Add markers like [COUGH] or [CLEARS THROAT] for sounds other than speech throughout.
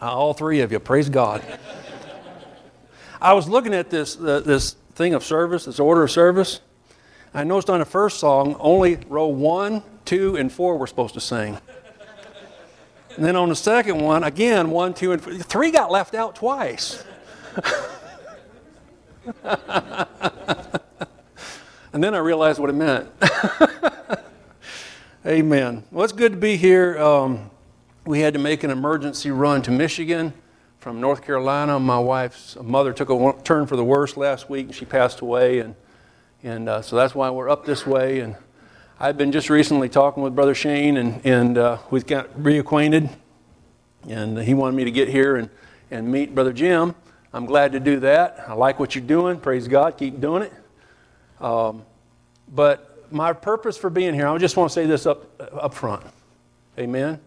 All three of you, praise God. I was looking at this, uh, this thing of service, this order of service. I noticed on the first song, only row one, two, and four were supposed to sing. And then on the second one, again, one, two, and three got left out twice. [LAUGHS] and then I realized what it meant. [LAUGHS] Amen. Well, it's good to be here. Um, we had to make an emergency run to Michigan from North Carolina. My wife's mother took a turn for the worse last week, and she passed away. And, and uh, so that's why we're up this way. And I've been just recently talking with Brother Shane, and, and uh, we got reacquainted. And he wanted me to get here and, and meet Brother Jim. I'm glad to do that. I like what you're doing. Praise God. Keep doing it. Um, but my purpose for being here, I just want to say this up, up front. Amen.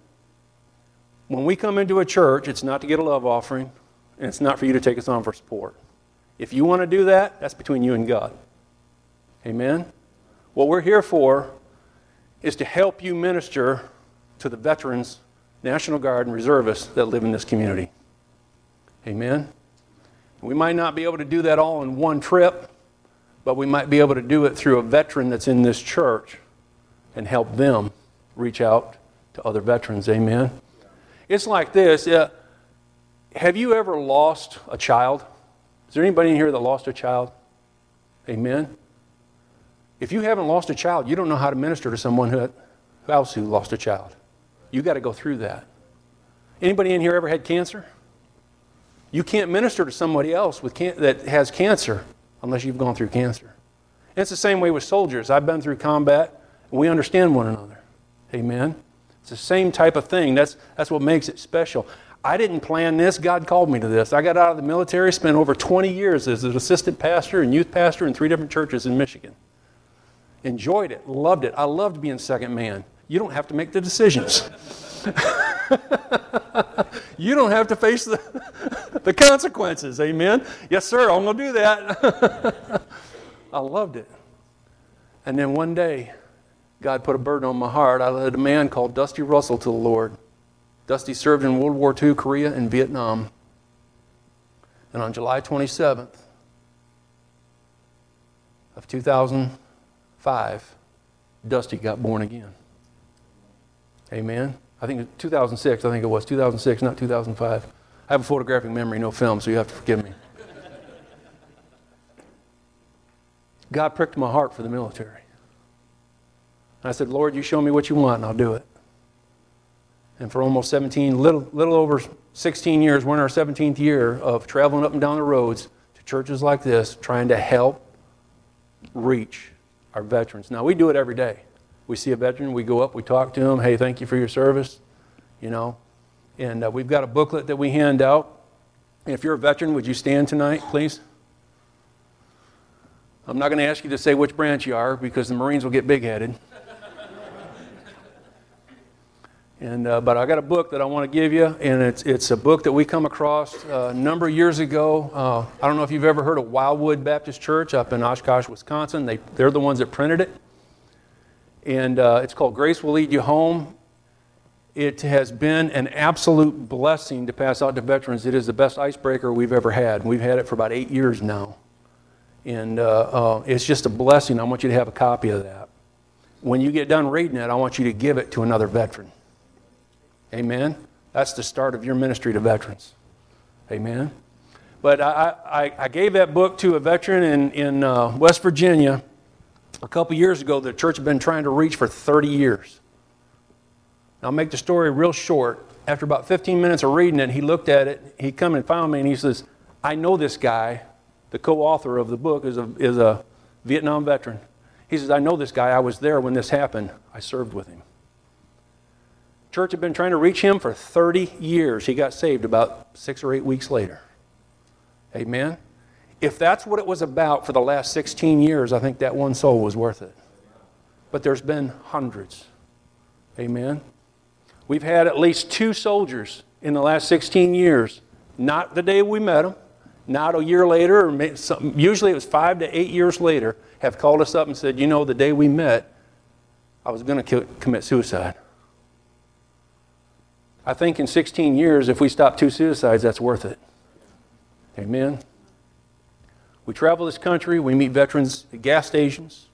When we come into a church, it's not to get a love offering, and it's not for you to take us on for support. If you want to do that, that's between you and God. Amen. What we're here for is to help you minister to the veterans, National Guard, and reservists that live in this community. Amen. We might not be able to do that all in one trip, but we might be able to do it through a veteran that's in this church and help them reach out to other veterans. Amen. It's like this. Uh, have you ever lost a child? Is there anybody in here that lost a child? Amen. If you haven't lost a child, you don't know how to minister to someone who, else who lost a child. You got to go through that. Anybody in here ever had cancer? You can't minister to somebody else with can- that has cancer unless you've gone through cancer. And it's the same way with soldiers. I've been through combat, and we understand one another. Amen. It's the same type of thing. That's, that's what makes it special. I didn't plan this. God called me to this. I got out of the military, spent over 20 years as an assistant pastor and youth pastor in three different churches in Michigan. Enjoyed it, loved it. I loved being second man. You don't have to make the decisions. [LAUGHS] you don't have to face the, [LAUGHS] the consequences. Amen. Yes, sir, I'm going to do that. [LAUGHS] I loved it. And then one day, God put a burden on my heart. I led a man called Dusty Russell to the Lord. Dusty served in World War II, Korea, and Vietnam. And on July 27th of 2005, Dusty got born again. Amen. I think 2006, I think it was 2006, not 2005. I have a photographic memory, no film, so you have to forgive me. God pricked my heart for the military. I said, Lord, you show me what you want, and I'll do it. And for almost 17, little, little over 16 years, we're in our 17th year of traveling up and down the roads to churches like this, trying to help reach our veterans. Now, we do it every day. We see a veteran, we go up, we talk to them. Hey, thank you for your service. You know, and uh, we've got a booklet that we hand out. And if you're a veteran, would you stand tonight, please? I'm not going to ask you to say which branch you are because the Marines will get big headed. And, uh, but I got a book that I want to give you, and it's, it's a book that we come across uh, a number of years ago. Uh, I don't know if you've ever heard of Wildwood Baptist Church up in Oshkosh, Wisconsin. They, they're the ones that printed it and uh, it's called Grace Will Lead You Home. It has been an absolute blessing to pass out to veterans. It is the best icebreaker we've ever had. We've had it for about eight years now. And uh, uh, it's just a blessing. I want you to have a copy of that. When you get done reading it, I want you to give it to another veteran. Amen? That's the start of your ministry to veterans. Amen? But I, I, I gave that book to a veteran in, in uh, West Virginia a couple years ago, the church had been trying to reach for 30 years. I'll make the story real short. After about 15 minutes of reading it, he looked at it. He come and found me and he says, I know this guy. The co-author of the book is a, is a Vietnam veteran. He says, I know this guy. I was there when this happened. I served with him. Church had been trying to reach him for 30 years. He got saved about six or eight weeks later. Amen. If that's what it was about for the last 16 years, I think that one soul was worth it. But there's been hundreds. Amen. We've had at least two soldiers in the last 16 years, not the day we met them, not a year later, or usually it was five to eight years later, have called us up and said, You know, the day we met, I was going to commit suicide. I think in 16 years, if we stop two suicides, that's worth it. Amen. We travel this country, we meet veterans at gas stations.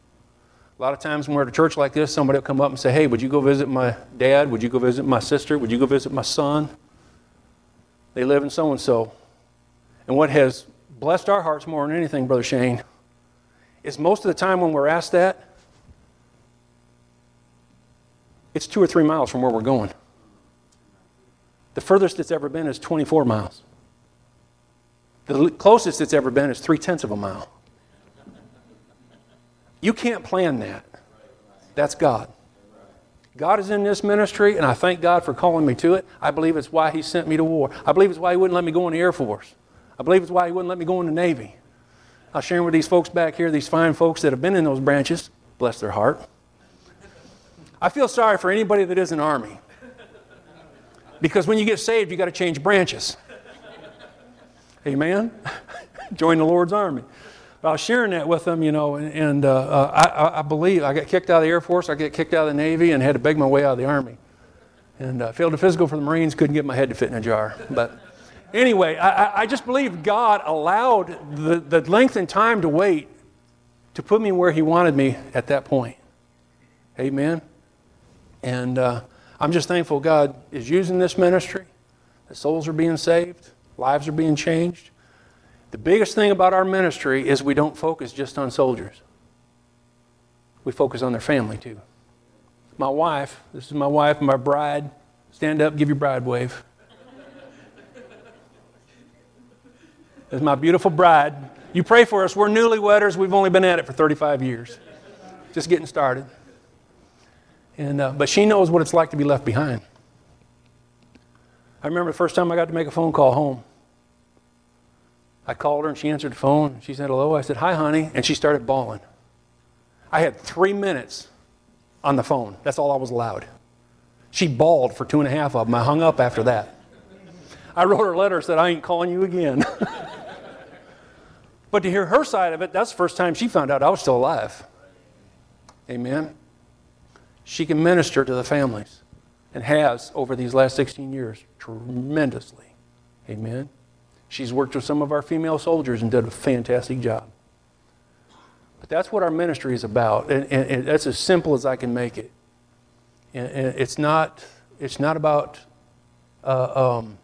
A lot of times when we're at a church like this, somebody will come up and say, Hey, would you go visit my dad? Would you go visit my sister? Would you go visit my son? They live in so and so. And what has blessed our hearts more than anything, Brother Shane, is most of the time when we're asked that, it's two or three miles from where we're going. The furthest it's ever been is 24 miles. The closest it's ever been is three tenths of a mile. You can't plan that. That's God. God is in this ministry, and I thank God for calling me to it. I believe it's why He sent me to war. I believe it's why He wouldn't let me go in the Air Force. I believe it's why He wouldn't let me go in the Navy. I was sharing with these folks back here, these fine folks that have been in those branches, bless their heart. I feel sorry for anybody that is an Army. Because when you get saved, you got to change branches. Amen? [LAUGHS] Join the Lord's army. I was sharing that with them, you know, and, and uh, uh, I, I, believe I got kicked out of the Air Force, I got kicked out of the Navy, and had to beg my way out of the Army. And uh, failed a physical for the Marines, couldn't get my head to fit in a jar. But anyway, I, I just believe God allowed the, the length and time to wait to put me where He wanted me at that point. Amen. And uh, I'm just thankful God is using this ministry. The souls are being saved, lives are being changed. The biggest thing about our ministry is we don't focus just on soldiers, we focus on their family too. My wife, this is my wife, my bride. Stand up, give your bride wave. This is my beautiful bride. You pray for us. We're newlyweds. We've only been at it for 35 years. Just getting started. And, uh, but she knows what it's like to be left behind. I remember the first time I got to make a phone call home. I called her and she answered the phone. She said, Hello. I said, Hi, honey. And she started bawling. I had three minutes on the phone. That's all I was allowed. She bawled for two and a half of them. I hung up after that. I wrote her a letter said, I ain't calling you again. [LAUGHS] but to hear her side of it, that's the first time she found out I was still alive. Amen she can minister to the families and has over these last 16 years tremendously. Amen. She's worked with some of our female soldiers and did a fantastic job. But that's what our ministry is about, and, and, and that's as simple as I can make it. And, and it's not it's not about uh, um,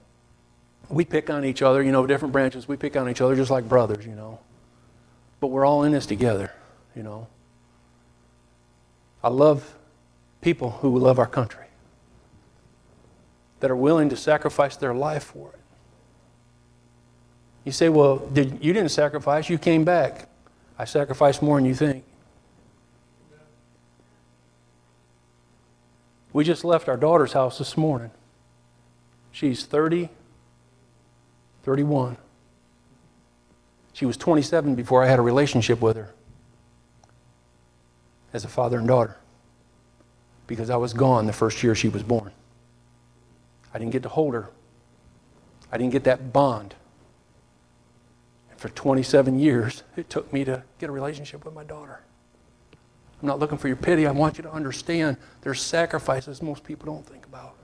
we pick on each other, you know, different branches. We pick on each other just like brothers, you know. But we're all in this together, you know. I love people who love our country, that are willing to sacrifice their life for it. You say, well, did, you didn't sacrifice, you came back. I sacrificed more than you think. We just left our daughter's house this morning. She's 30, 31. She was 27 before I had a relationship with her as a father and daughter because I was gone the first year she was born. I didn't get to hold her, I didn't get that bond. And for 27 years, [LAUGHS] it took me to get a relationship with my daughter. I'm not looking for your pity. I want you to understand there's sacrifices most people don't think about.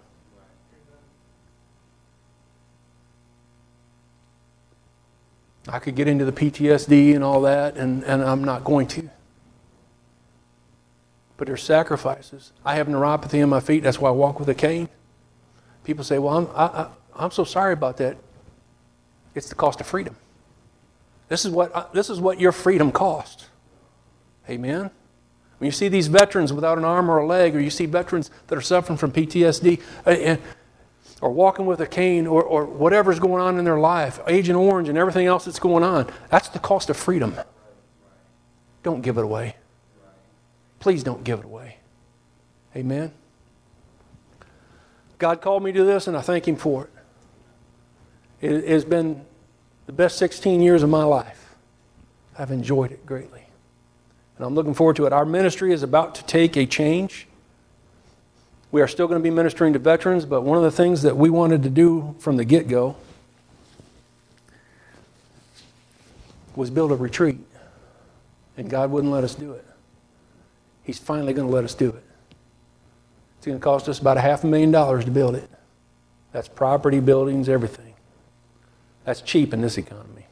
I could get into the PTSD and all that, and, and I'm not going to but there's sacrifices. I have neuropathy in my feet, that's why I walk with a cane. People say, Well, I'm, I, I, I'm so sorry about that. It's the cost of freedom. This is what, uh, this is what your freedom costs. Amen? When you see these veterans without an arm or a leg, or you see veterans that are suffering from PTSD, uh, or walking with a cane, or, or whatever's going on in their life, Agent Orange and everything else that's going on, that's the cost of freedom. Don't give it away. Please don't give it away. Amen. God called me to this, and I thank Him for it. It has been the best 16 years of my life. I've enjoyed it greatly. And I'm looking forward to it. Our ministry is about to take a change. We are still going to be ministering to veterans, but one of the things that we wanted to do from the get go was build a retreat. And God wouldn't let us do it. He's finally going to let us do it. It's going to cost us about a half a million dollars to build it. That's property, buildings, everything. That's cheap in this economy.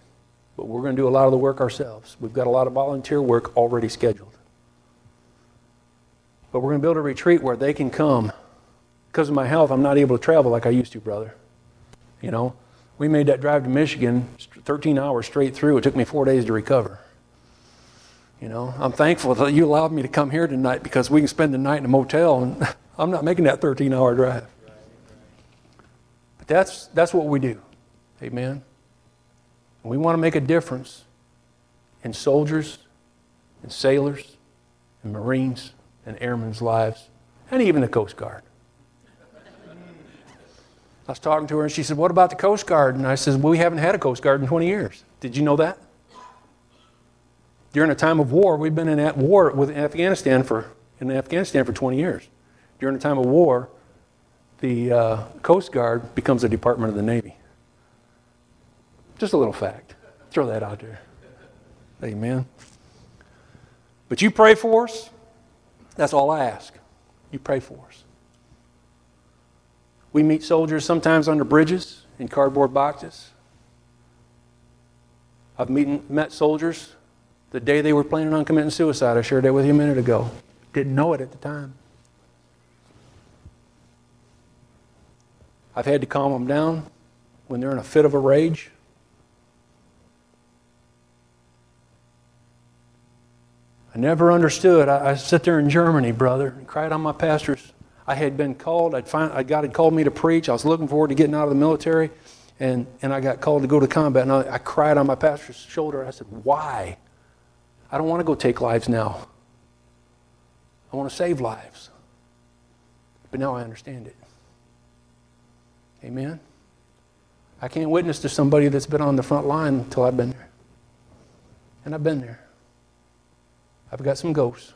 But we're going to do a lot of the work ourselves. We've got a lot of volunteer work already scheduled. But we're going to build a retreat where they can come. Because of my health, I'm not able to travel like I used to, brother. You know, we made that drive to Michigan 13 hours straight through. It took me four days to recover. You know, I'm thankful that you allowed me to come here tonight because we can spend the night in a motel and [LAUGHS] I'm not making that 13 hour drive. But that's, that's what we do. Amen. We want to make a difference in soldiers and sailors and Marines and airmen's lives and even the Coast Guard. I was talking to her and she said, What about the Coast Guard? And I said, Well, we haven't had a Coast Guard in 20 years. Did you know that? During a time of war, we've been in at war with Afghanistan for, in Afghanistan for 20 years. During a time of war, the uh, Coast Guard becomes a department of the Navy. Just a little fact. Throw that out there. Amen. But you pray for us. That's all I ask. You pray for us. We meet soldiers sometimes under bridges in cardboard boxes. I've meet, met soldiers the day they were planning on committing suicide. I shared that with you a minute ago. Didn't know it at the time. I've had to calm them down when they're in a fit of a rage. I never understood. I, I sit there in Germany, brother, and cried on my pastors I had been called. I'd find, I, God had called me to preach. I was looking forward to getting out of the military, and, and I got called to go to combat. And I, I cried on my pastor's shoulder. I said, Why? I don't want to go take lives now. I want to save lives. But now I understand it. Amen? I can't witness to somebody that's been on the front line until I've been there. And I've been there. I've got some ghosts.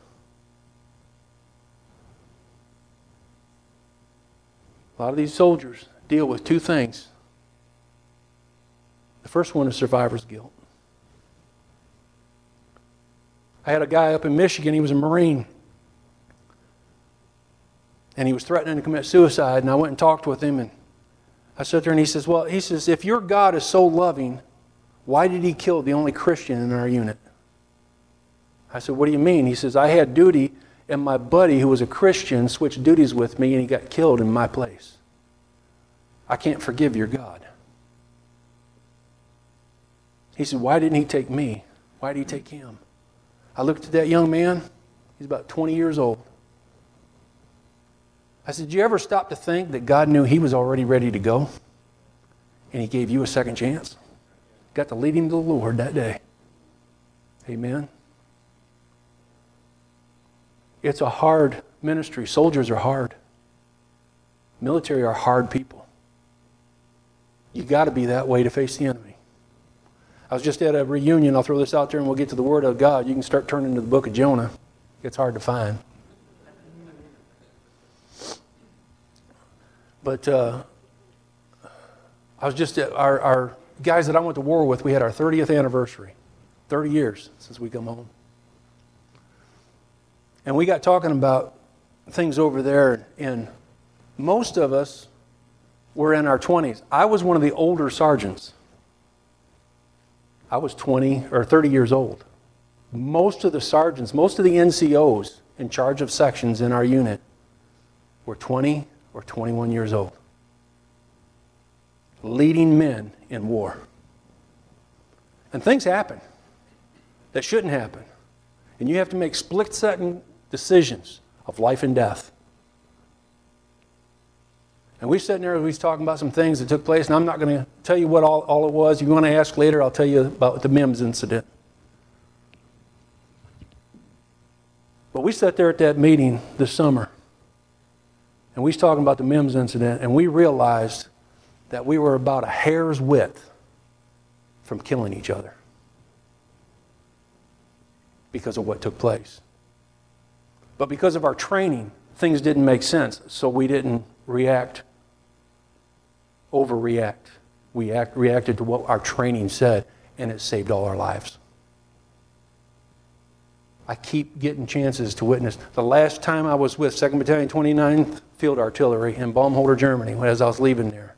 A lot of these soldiers deal with two things. The first one is survivor's guilt. I had a guy up in Michigan, he was a Marine. And he was threatening to commit suicide, and I went and talked with him, and I sat there and he says, Well, he says, if your God is so loving, why did he kill the only Christian in our unit? I said, What do you mean? He says, I had duty and my buddy, who was a Christian, switched duties with me and he got killed in my place. I can't forgive your God. He said, Why didn't he take me? Why did he take him? I looked at that young man. He's about 20 years old. I said, Did you ever stop to think that God knew he was already ready to go? And he gave you a second chance? Got to lead him to the Lord that day. Amen. It's a hard ministry. Soldiers are hard. Military are hard people. You got to be that way to face the enemy. I was just at a reunion. I'll throw this out there and we'll get to the Word of God. You can start turning to the book of Jonah. It's hard to find. But uh, I was just at our, our guys that I went to war with, we had our 30th anniversary. 30 years since we come home. And we got talking about things over there, and most of us were in our 20s. I was one of the older sergeants. I was 20 or 30 years old. Most of the sergeants, most of the NCOs in charge of sections in our unit were 20 or 21 years old, leading men in war. And things happen that shouldn't happen. And you have to make split second decisions of life and death. And we sitting there, and we was talking about some things that took place, and I'm not going to tell you what all, all it was. If you want to ask later, I'll tell you about the MIMS incident. But we sat there at that meeting this summer, and we was talking about the MIMS incident, and we realized that we were about a hair's width from killing each other because of what took place. But because of our training, things didn't make sense, so we didn't react, overreact. We act, reacted to what our training said, and it saved all our lives. I keep getting chances to witness. The last time I was with 2nd Battalion 29th Field Artillery in Baumholder, Germany, as I was leaving there,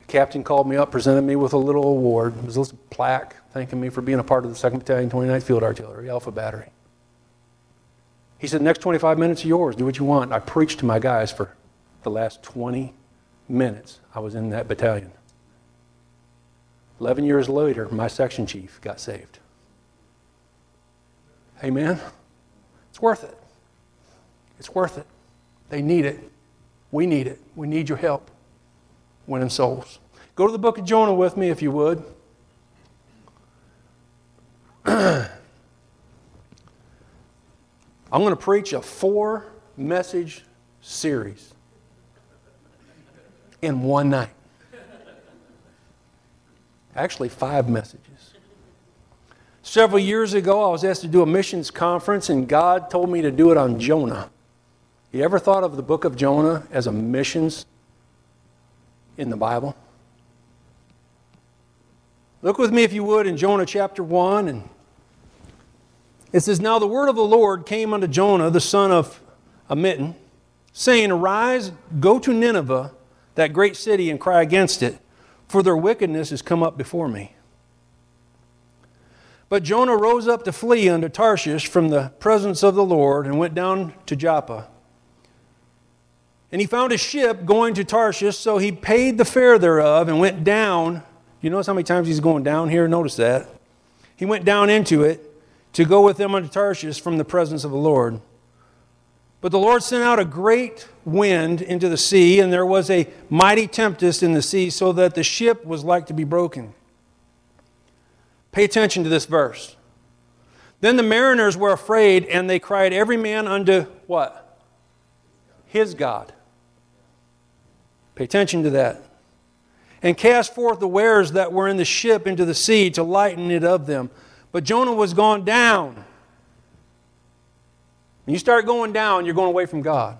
the captain called me up, presented me with a little award. It was a little plaque thanking me for being a part of the 2nd Battalion, 29th Field Artillery, Alpha Battery. He said, Next 25 minutes are yours. Do what you want. I preached to my guys for the last 20 minutes. I was in that battalion. 11 years later, my section chief got saved. Amen? It's worth it. It's worth it. They need it. We need it. We need your help winning souls. Go to the book of Jonah with me, if you would. [CLEARS THROAT] I'm going to preach a four message series in one night. Actually, five messages. Several years ago, I was asked to do a missions conference, and God told me to do it on Jonah. You ever thought of the book of Jonah as a missions in the Bible? Look with me, if you would, in Jonah chapter 1. And it says, Now the word of the Lord came unto Jonah, the son of Amittai, saying, Arise, go to Nineveh, that great city, and cry against it, for their wickedness has come up before me. But Jonah rose up to flee unto Tarshish from the presence of the Lord and went down to Joppa. And he found a ship going to Tarshish, so he paid the fare thereof and went down. You notice how many times he's going down here? Notice that. He went down into it to go with them unto Tarshish from the presence of the Lord. But the Lord sent out a great wind into the sea, and there was a mighty tempest in the sea, so that the ship was like to be broken. Pay attention to this verse. Then the mariners were afraid, and they cried, every man unto what? His God. Pay attention to that. And cast forth the wares that were in the ship into the sea to lighten it of them. But Jonah was gone down. When you start going down, you're going away from God.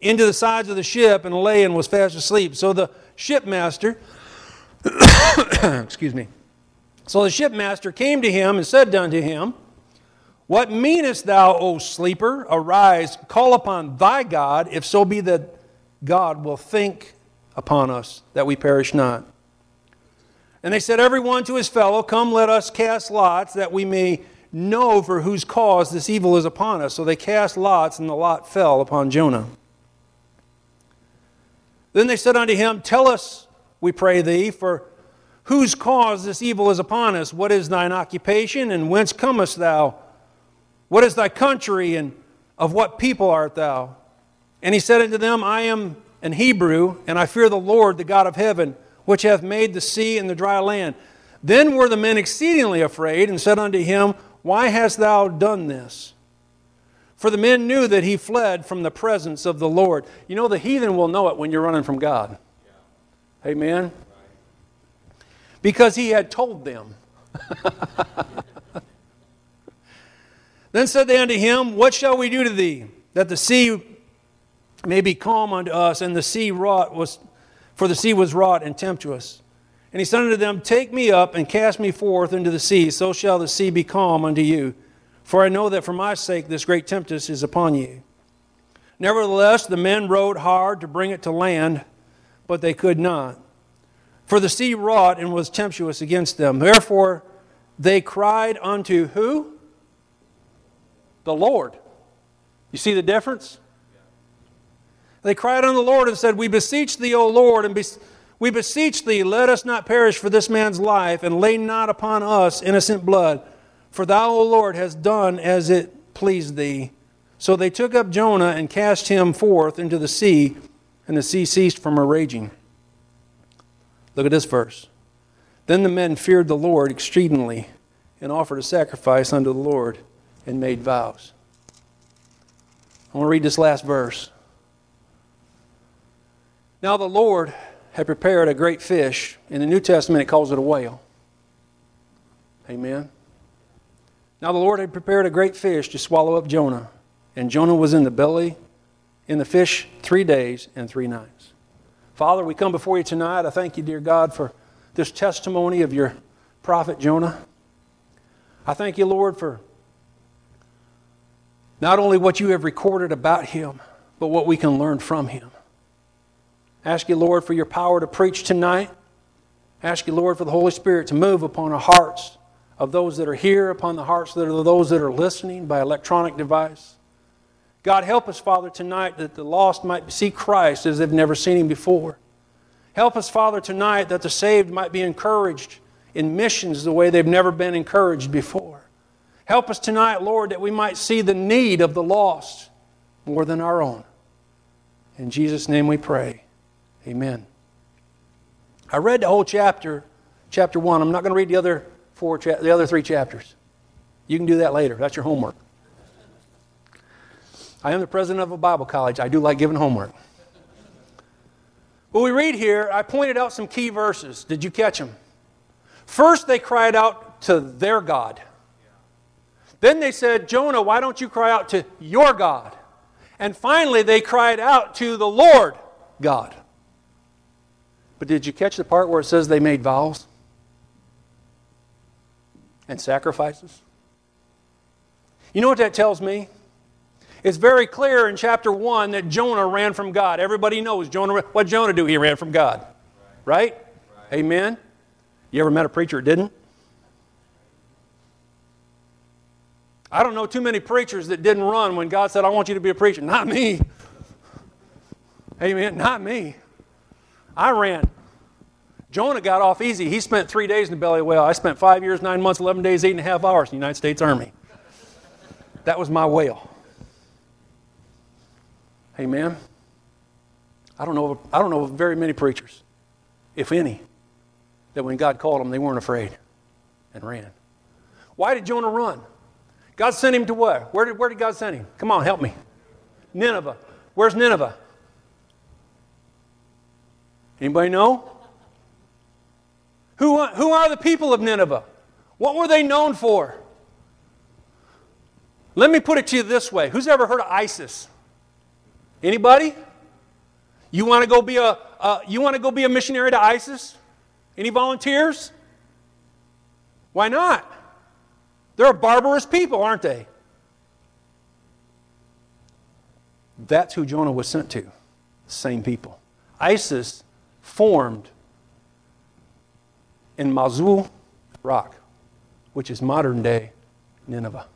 Into the sides of the ship and lay and was fast asleep. So the shipmaster, [COUGHS] excuse me, so the shipmaster came to him and said unto him, What meanest thou, O sleeper? Arise, call upon thy God, if so be that God will think upon us, that we perish not. And they said, Every one to his fellow, Come, let us cast lots, that we may know for whose cause this evil is upon us. So they cast lots, and the lot fell upon Jonah. Then they said unto him, Tell us, we pray thee, for whose cause this evil is upon us? What is thine occupation, and whence comest thou? What is thy country, and of what people art thou? And he said unto them, I am an Hebrew, and I fear the Lord, the God of heaven which hath made the sea and the dry land. Then were the men exceedingly afraid, and said unto him, Why hast thou done this? For the men knew that he fled from the presence of the Lord. You know, the heathen will know it when you're running from God. Yeah. Amen? Because he had told them. [LAUGHS] then said they unto him, What shall we do to thee, that the sea may be calm unto us? And the sea wrought was for the sea was wrought and tempestuous. And he said unto them, Take me up and cast me forth into the sea, so shall the sea be calm unto you. For I know that for my sake this great tempest is upon you. Nevertheless, the men rowed hard to bring it to land, but they could not. For the sea wrought and was tempestuous against them. Therefore, they cried unto who? The Lord. You see the difference? They cried on the Lord and said, We beseech thee, O Lord, and we beseech thee, let us not perish for this man's life, and lay not upon us innocent blood. For thou, O Lord, hast done as it pleased thee. So they took up Jonah and cast him forth into the sea, and the sea ceased from her raging. Look at this verse. Then the men feared the Lord exceedingly, and offered a sacrifice unto the Lord, and made vows. I want to read this last verse. Now the Lord had prepared a great fish. In the New Testament, it calls it a whale. Amen. Now the Lord had prepared a great fish to swallow up Jonah. And Jonah was in the belly, in the fish, three days and three nights. Father, we come before you tonight. I thank you, dear God, for this testimony of your prophet Jonah. I thank you, Lord, for not only what you have recorded about him, but what we can learn from him. Ask you, Lord, for your power to preach tonight. Ask you, Lord, for the Holy Spirit to move upon the hearts of those that are here, upon the hearts of those that are listening by electronic device. God, help us, Father, tonight that the lost might see Christ as they've never seen him before. Help us, Father, tonight that the saved might be encouraged in missions the way they've never been encouraged before. Help us tonight, Lord, that we might see the need of the lost more than our own. In Jesus' name we pray. Amen. I read the whole chapter, chapter one. I'm not going to read the other four, cha- the other three chapters. You can do that later. That's your homework. I am the president of a Bible college. I do like giving homework. What we read here, I pointed out some key verses. Did you catch them? First, they cried out to their God. Then they said, Jonah, why don't you cry out to your God? And finally, they cried out to the Lord God. But did you catch the part where it says they made vows and sacrifices? You know what that tells me? It's very clear in chapter 1 that Jonah ran from God. Everybody knows Jonah. What Jonah do? He ran from God. Right? right? right. Amen? You ever met a preacher that didn't? I don't know too many preachers that didn't run when God said, I want you to be a preacher. Not me. Amen. Not me. I ran. Jonah got off easy. He spent three days in the belly of the whale. I spent five years, nine months, 11 days, eight and a half hours in the United States Army. That was my whale. Amen. I don't know. I don't know very many preachers, if any, that when God called them, they weren't afraid and ran. Why did Jonah run? God sent him to where? Where did, where did God send him? Come on, help me. Nineveh. Where's Nineveh? Anybody know? Who, who are the people of Nineveh? What were they known for? Let me put it to you this way. Who's ever heard of ISIS? Anybody? You want to go be a uh, you want to go be a missionary to ISIS? Any volunteers? Why not? They're a barbarous people, aren't they? That's who Jonah was sent to. Same people. ISIS formed in Mosul, Iraq, which is modern day Nineveh.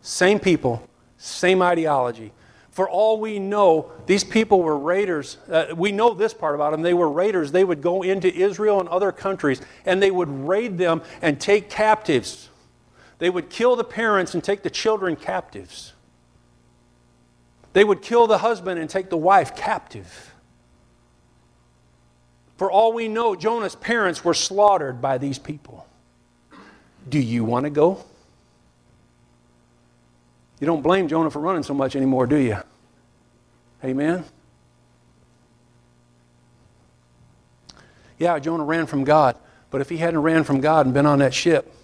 Same people, same ideology. For all we know, these people were raiders. Uh, we know this part about them. They were raiders. They would go into Israel and other countries and they would raid them and take captives. They would kill the parents and take the children captives. They would kill the husband and take the wife captive. For all we know, Jonah's parents were slaughtered by these people. Do you want to go? You don't blame Jonah for running so much anymore, do you? Amen? Yeah, Jonah ran from God, but if he hadn't ran from God and been on that ship,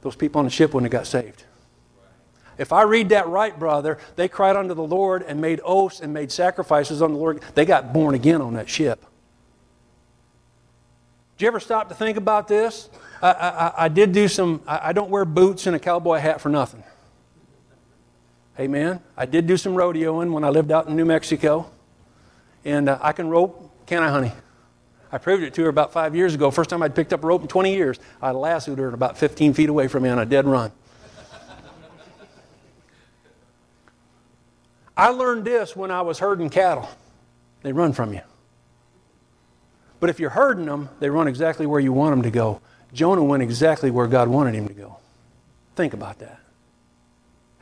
those people on the ship wouldn't have got saved. If I read that right, brother, they cried unto the Lord and made oaths and made sacrifices on the Lord. They got born again on that ship. You ever stop to think about this? I, I, I did do some, I, I don't wear boots and a cowboy hat for nothing. Amen. I did do some rodeoing when I lived out in New Mexico. And uh, I can rope, can I, honey? I proved it to her about five years ago. First time I'd picked up a rope in 20 years. I lassoed her about 15 feet away from me on a dead run. I learned this when I was herding cattle. They run from you. But if you're herding them, they run exactly where you want them to go. Jonah went exactly where God wanted him to go. Think about that.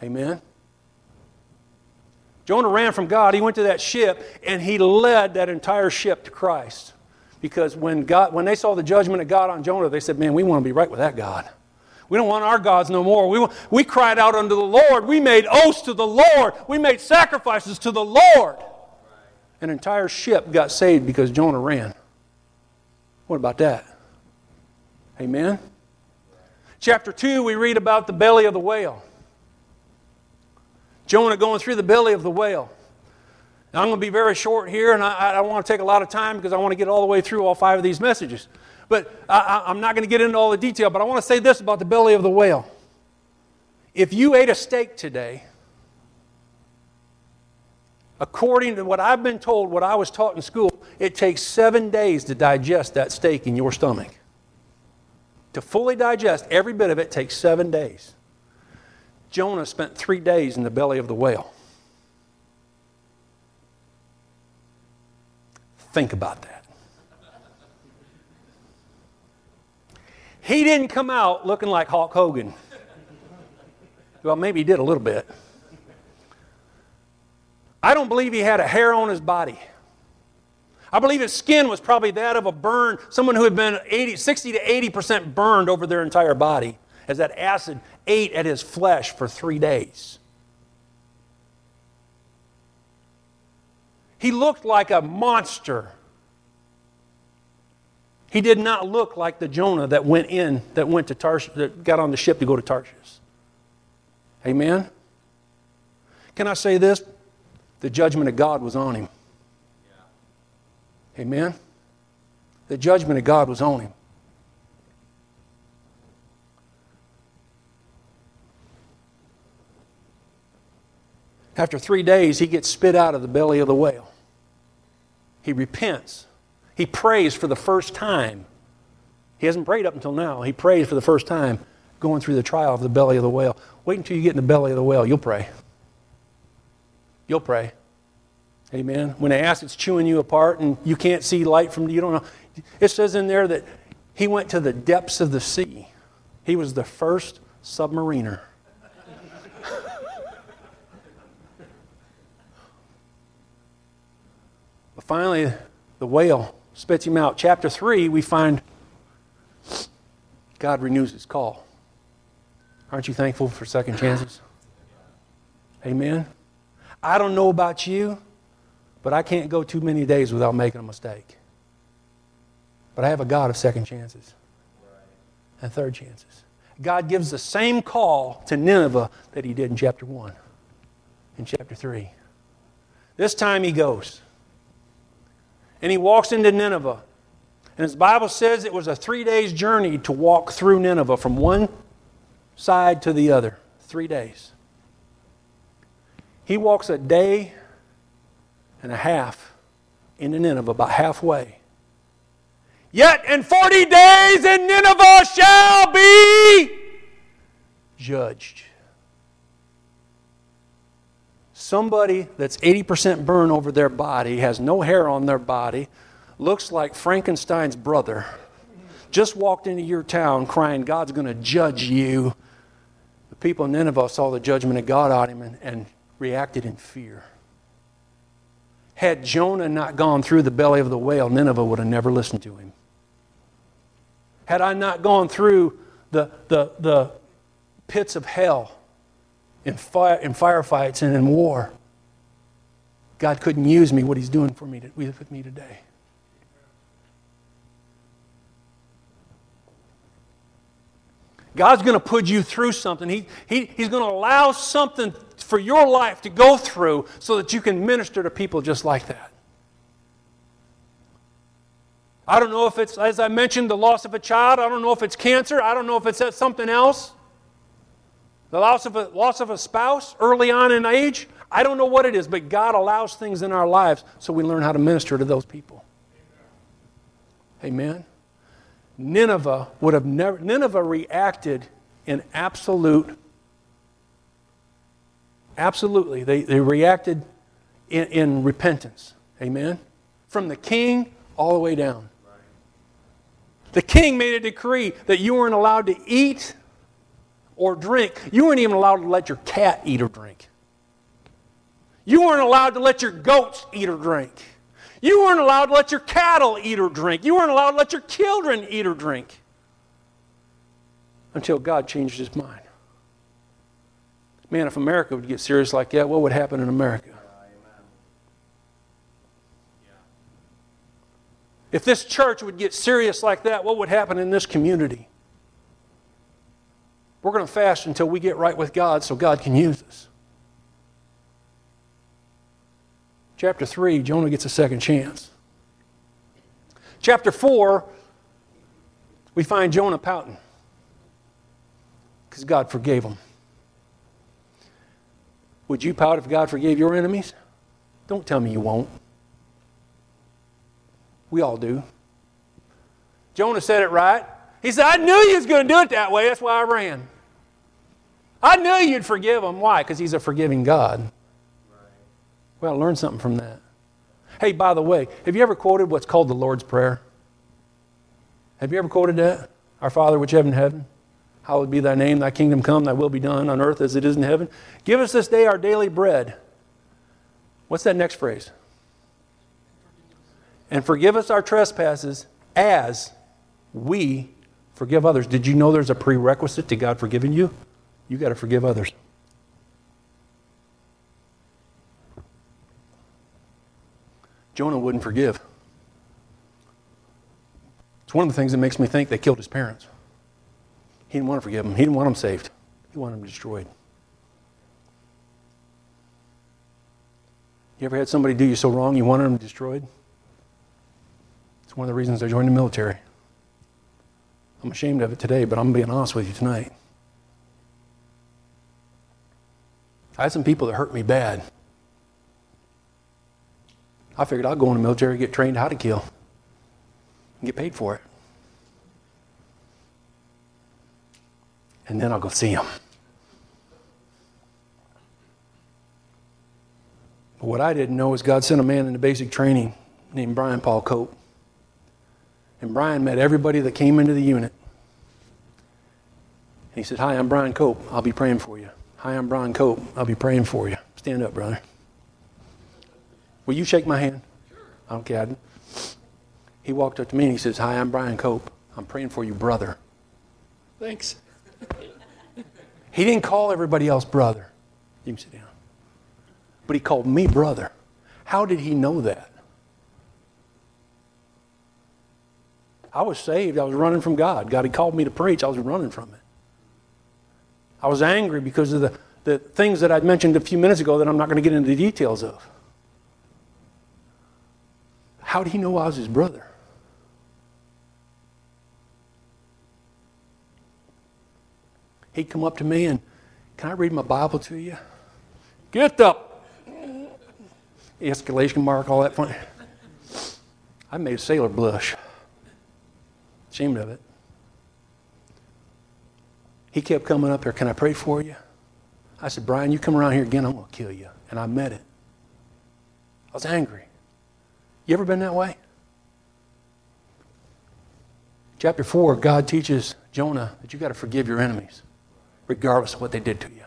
Amen. Jonah ran from God. He went to that ship and he led that entire ship to Christ. Because when, God, when they saw the judgment of God on Jonah, they said, Man, we want to be right with that God. We don't want our gods no more. We, we cried out unto the Lord. We made oaths to the Lord. We made sacrifices to the Lord. An entire ship got saved because Jonah ran. What about that? Amen? Chapter 2, we read about the belly of the whale. Jonah going through the belly of the whale. Now, I'm going to be very short here, and I, I don't want to take a lot of time because I want to get all the way through all five of these messages. But I, I'm not going to get into all the detail, but I want to say this about the belly of the whale. If you ate a steak today, According to what I've been told, what I was taught in school, it takes seven days to digest that steak in your stomach. To fully digest every bit of it takes seven days. Jonah spent three days in the belly of the whale. Think about that. He didn't come out looking like Hulk Hogan. Well, maybe he did a little bit. I don't believe he had a hair on his body. I believe his skin was probably that of a burn, someone who had been 80, 60 to 80% burned over their entire body as that acid ate at his flesh for three days. He looked like a monster. He did not look like the Jonah that went in, that went to Tarshish, that got on the ship to go to Tarshish. Amen? Can I say this? The judgment of God was on him. Amen? The judgment of God was on him. After three days, he gets spit out of the belly of the whale. He repents. He prays for the first time. He hasn't prayed up until now. He prays for the first time going through the trial of the belly of the whale. Wait until you get in the belly of the whale. You'll pray. You'll pray. Amen. When the acid's chewing you apart and you can't see light from you don't know. It says in there that he went to the depths of the sea. He was the first submariner. [LAUGHS] but finally, the whale spits him out. Chapter 3, we find God renews his call. Aren't you thankful for second chances? Amen. I don't know about you, but I can't go too many days without making a mistake. But I have a God of second chances and third chances. God gives the same call to Nineveh that he did in chapter 1, in chapter 3. This time he goes. And he walks into Nineveh. And his Bible says it was a three days journey to walk through Nineveh from one side to the other. Three days. He walks a day and a half into Nineveh, about halfway. Yet in 40 days in Nineveh shall be judged. Somebody that's 80% burned over their body, has no hair on their body, looks like Frankenstein's brother, just walked into your town crying, God's going to judge you. The people in Nineveh saw the judgment of God on him and, and reacted in fear. Had Jonah not gone through the belly of the whale, Nineveh would have never listened to him. Had I not gone through the, the, the pits of hell in, fire, in firefights and in war, God couldn't use me what He's doing for me to, with me today. God's going to put you through something. He, he, he's going to allow something for your life to go through so that you can minister to people just like that. I don't know if it's, as I mentioned, the loss of a child. I don't know if it's cancer. I don't know if it's something else. The loss of a, loss of a spouse early on in age. I don't know what it is, but God allows things in our lives so we learn how to minister to those people. Amen. Nineveh would have never, Nineveh reacted in absolute, absolutely, they, they reacted in, in repentance. Amen? From the king all the way down. The king made a decree that you weren't allowed to eat or drink. You weren't even allowed to let your cat eat or drink. You weren't allowed to let your goats eat or drink. You weren't allowed to let your cattle eat or drink. You weren't allowed to let your children eat or drink until God changed his mind. Man, if America would get serious like that, what would happen in America? If this church would get serious like that, what would happen in this community? We're going to fast until we get right with God so God can use us. Chapter 3, Jonah gets a second chance. Chapter 4, we find Jonah pouting because God forgave him. Would you pout if God forgave your enemies? Don't tell me you won't. We all do. Jonah said it right. He said, I knew you was going to do it that way. That's why I ran. I knew you'd forgive him. Why? Because he's a forgiving God. Right. Well, learn something from that. Hey, by the way, have you ever quoted what's called the Lord's Prayer? Have you ever quoted that? Our Father which art in heaven, hallowed be thy name, thy kingdom come, thy will be done on earth as it is in heaven. Give us this day our daily bread. What's that next phrase? And forgive us our trespasses as we forgive others. Did you know there's a prerequisite to God forgiving you? You got to forgive others. Jonah wouldn't forgive. It's one of the things that makes me think they killed his parents. He didn't want to forgive them, he didn't want them saved, he wanted them destroyed. You ever had somebody do you so wrong you wanted them destroyed? It's one of the reasons I joined the military. I'm ashamed of it today, but I'm being honest with you tonight. I had some people that hurt me bad. I figured I'd go in the military, get trained how to kill, and get paid for it. And then I'll go see him. But what I didn't know is God sent a man into basic training named Brian Paul Cope. And Brian met everybody that came into the unit. And he said, Hi, I'm Brian Cope. I'll be praying for you. Hi, I'm Brian Cope. I'll be praying for you. Stand up, brother. Will you shake my hand? Sure. Okay. He walked up to me and he says, Hi, I'm Brian Cope. I'm praying for you, brother. Thanks. He didn't call everybody else brother. You can sit down. But he called me brother. How did he know that? I was saved. I was running from God. God had called me to preach. I was running from it. I was angry because of the, the things that I'd mentioned a few minutes ago that I'm not going to get into the details of. How did he know I was his brother? He'd come up to me and, Can I read my Bible to you? Get up! [LAUGHS] Escalation mark, all that fun. I made a sailor blush. Ashamed of it. He kept coming up here, Can I pray for you? I said, Brian, you come around here again, I'm going to kill you. And I meant it. I was angry. You ever been that way? Chapter 4, God teaches Jonah that you got to forgive your enemies, regardless of what they did to you.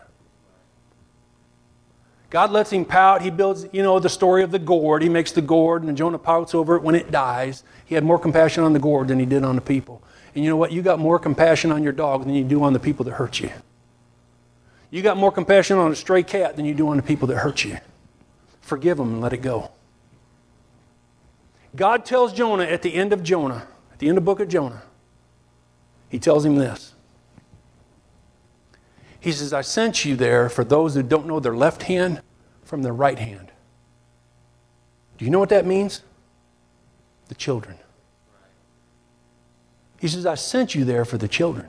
God lets him pout. He builds, you know, the story of the gourd. He makes the gourd, and Jonah pouts over it when it dies. He had more compassion on the gourd than he did on the people. And you know what? You got more compassion on your dog than you do on the people that hurt you. You got more compassion on a stray cat than you do on the people that hurt you. Forgive them and let it go. God tells Jonah at the end of Jonah, at the end of the book of Jonah, he tells him this. He says, I sent you there for those who don't know their left hand from their right hand. Do you know what that means? The children. He says, I sent you there for the children.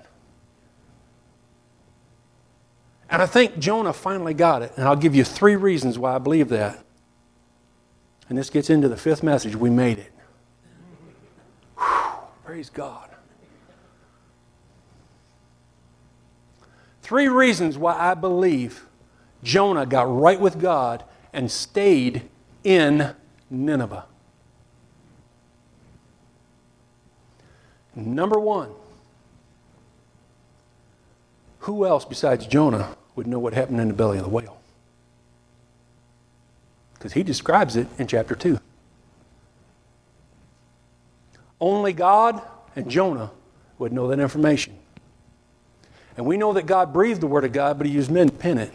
And I think Jonah finally got it. And I'll give you three reasons why I believe that. And this gets into the fifth message. We made it. Whew, praise God. Three reasons why I believe Jonah got right with God and stayed in Nineveh. Number one, who else besides Jonah would know what happened in the belly of the whale? Because he describes it in chapter 2. Only God and Jonah would know that information. And we know that God breathed the word of God, but he used men to pen it.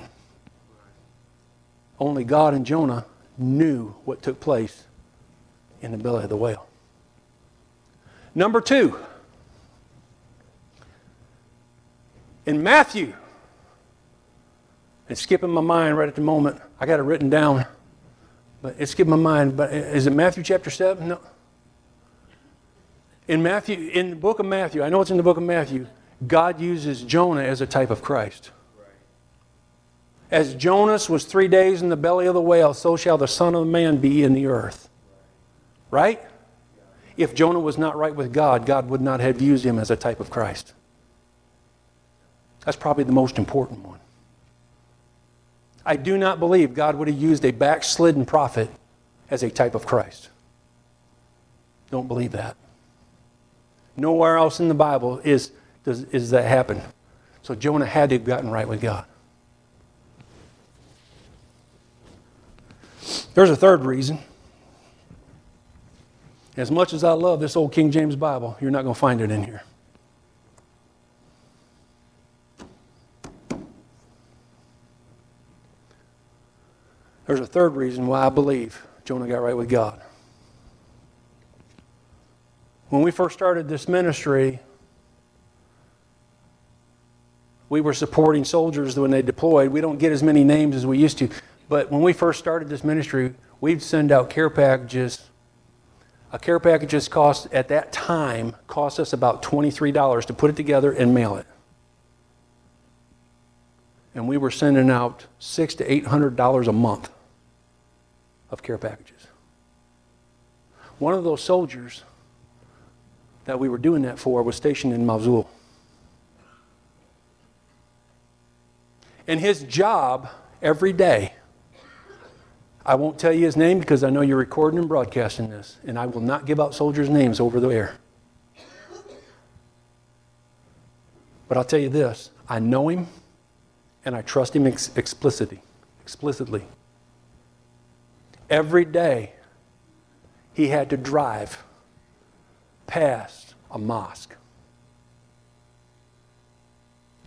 Only God and Jonah knew what took place in the belly of the whale. Number two, in Matthew, it's skipping my mind right at the moment. I got it written down, but it's skipping my mind. But is it Matthew chapter 7? No. In Matthew, in the book of Matthew, I know it's in the book of Matthew, God uses Jonah as a type of Christ. As Jonas was three days in the belly of the whale, so shall the Son of Man be in the earth. Right? If Jonah was not right with God, God would not have used him as a type of Christ. That's probably the most important one. I do not believe God would have used a backslidden prophet as a type of Christ. Don't believe that. Nowhere else in the Bible is, does, is that happen. So Jonah had to have gotten right with God. There's a third reason. As much as I love this old King James Bible, you're not going to find it in here. There's a third reason why I believe Jonah got right with God. When we first started this ministry, we were supporting soldiers when they deployed. We don't get as many names as we used to. But when we first started this ministry, we'd send out care packages. A care package cost at that time cost us about $23 to put it together and mail it. And we were sending out six to eight hundred dollars a month of care packages. One of those soldiers that we were doing that for was stationed in Mosul. And his job every day, I won't tell you his name because I know you're recording and broadcasting this, and I will not give out soldiers' names over the air. But I'll tell you this I know him and I trust him ex- explicitly. Explicitly. Every day he had to drive past a mosque.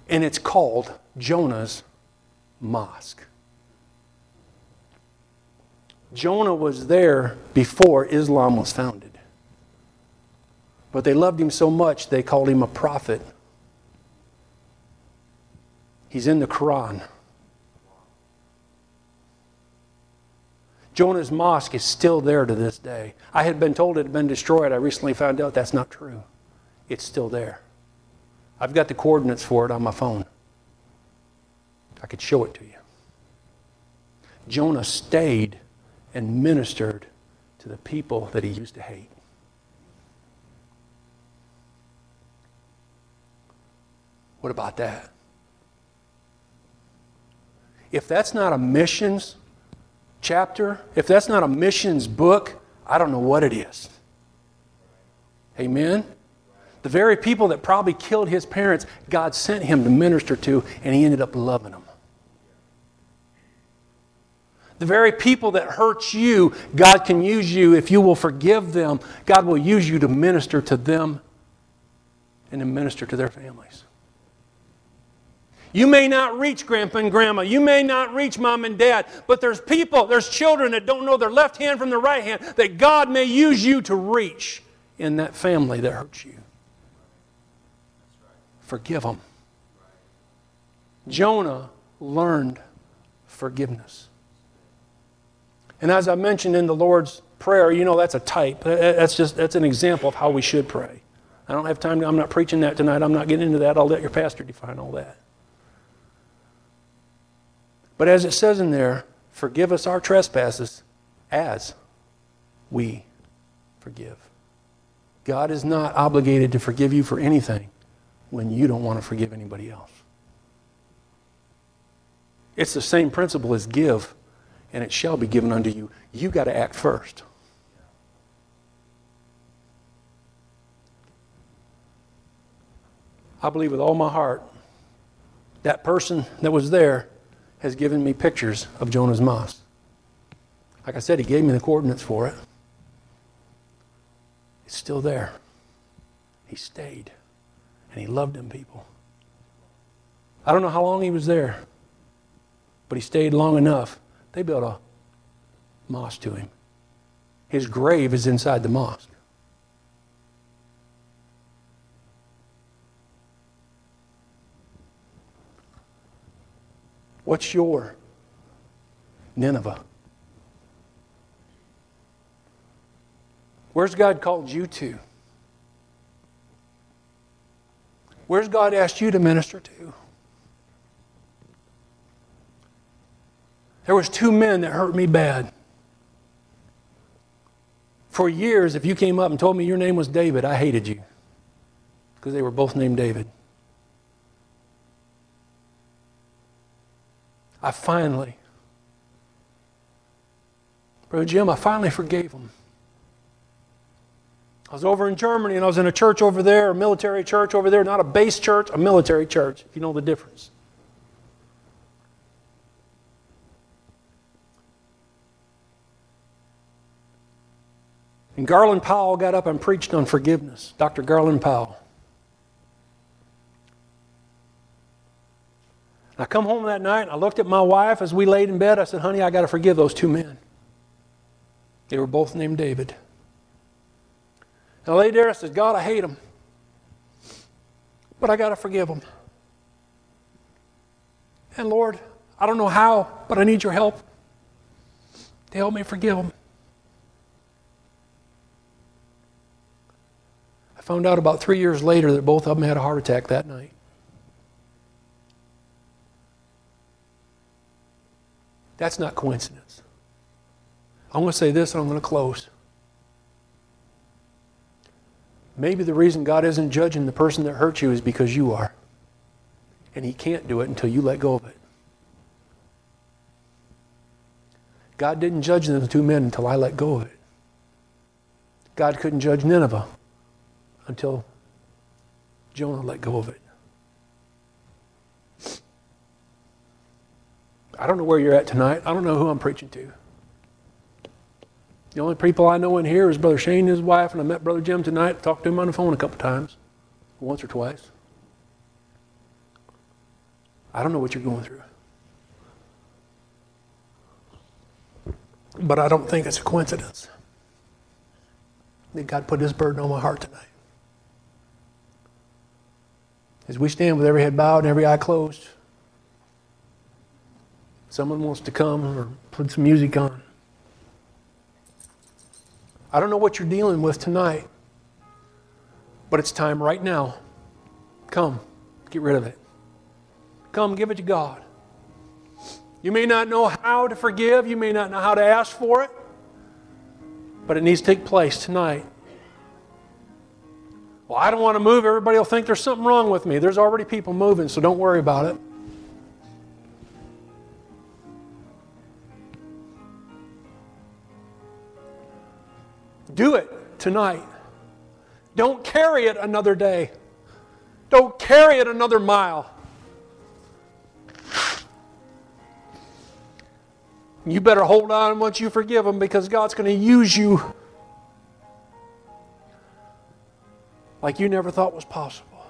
And it's called Jonah's Mosque. Jonah was there before Islam was founded. But they loved him so much they called him a prophet. He's in the Quran. Jonah's mosque is still there to this day. I had been told it had been destroyed. I recently found out that's not true. It's still there. I've got the coordinates for it on my phone. I could show it to you. Jonah stayed and ministered to the people that he used to hate. What about that? If that's not a missions chapter, if that's not a missions book, I don't know what it is. Amen? The very people that probably killed his parents, God sent him to minister to, and he ended up loving them. The very people that hurt you, God can use you if you will forgive them. God will use you to minister to them and to minister to their families. You may not reach grandpa and grandma. You may not reach mom and dad. But there's people, there's children that don't know their left hand from their right hand that God may use you to reach in that family that hurts you. Forgive them. Jonah learned forgiveness. And as I mentioned in the Lord's Prayer, you know that's a type. That's just that's an example of how we should pray. I don't have time. To, I'm not preaching that tonight. I'm not getting into that. I'll let your pastor define all that. But as it says in there, forgive us our trespasses as we forgive. God is not obligated to forgive you for anything when you don't want to forgive anybody else. It's the same principle as give, and it shall be given unto you. You got to act first. I believe with all my heart that person that was there has given me pictures of Jonah's mosque. Like I said, he gave me the coordinates for it. It's still there. He stayed and he loved them people. I don't know how long he was there, but he stayed long enough. They built a mosque to him. His grave is inside the mosque. What's your Nineveh? Where's God called you to? Where's God asked you to minister to? There was two men that hurt me bad. For years, if you came up and told me your name was David, I hated you because they were both named David. I finally, Brother Jim, I finally forgave him. I was over in Germany and I was in a church over there, a military church over there, not a base church, a military church, if you know the difference. And Garland Powell got up and preached on forgiveness. Dr. Garland Powell. I come home that night and I looked at my wife as we laid in bed. I said, honey, I got to forgive those two men. They were both named David. And I laid there and I said, God, I hate them. But I got to forgive them. And Lord, I don't know how, but I need your help to help me forgive them. Found out about three years later that both of them had a heart attack that night. That's not coincidence. I'm going to say this and I'm going to close. Maybe the reason God isn't judging the person that hurt you is because you are. And He can't do it until you let go of it. God didn't judge those two men until I let go of it. God couldn't judge Nineveh until Jonah let go of it. I don't know where you're at tonight. I don't know who I'm preaching to. The only people I know in here is Brother Shane and his wife, and I met Brother Jim tonight. Talked to him on the phone a couple times, once or twice. I don't know what you're going through. But I don't think it's a coincidence that God put this burden on my heart tonight. As we stand with every head bowed and every eye closed, someone wants to come or put some music on. I don't know what you're dealing with tonight, but it's time right now. Come, get rid of it. Come, give it to God. You may not know how to forgive, you may not know how to ask for it, but it needs to take place tonight. Well, I don't want to move. Everybody will think there's something wrong with me. There's already people moving, so don't worry about it. Do it tonight. Don't carry it another day. Don't carry it another mile. You better hold on once you forgive them because God's going to use you like you never thought was possible.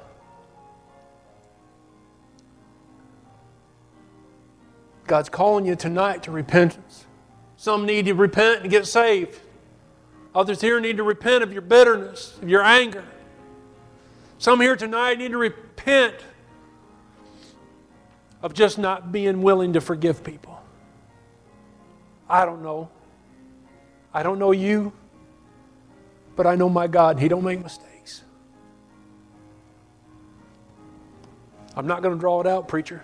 God's calling you tonight to repentance. Some need to repent and get saved. Others here need to repent of your bitterness, of your anger. Some here tonight need to repent of just not being willing to forgive people. I don't know. I don't know you, but I know my God, He don't make mistakes. I'm not going to draw it out, preacher.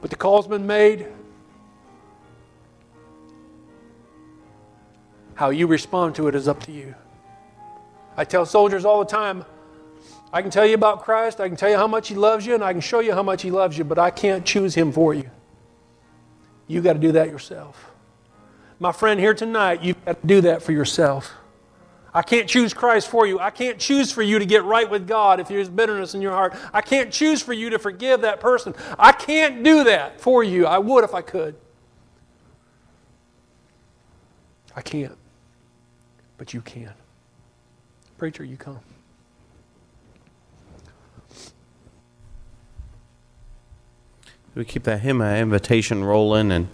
But the call's been made. How you respond to it is up to you. I tell soldiers all the time I can tell you about Christ, I can tell you how much He loves you, and I can show you how much He loves you, but I can't choose Him for you. You got to do that yourself. My friend here tonight, you've got to do that for yourself. I can't choose Christ for you. I can't choose for you to get right with God if there's bitterness in your heart. I can't choose for you to forgive that person. I can't do that for you. I would if I could. I can't but you can. Preacher, you come. We keep that hymn invitation rolling and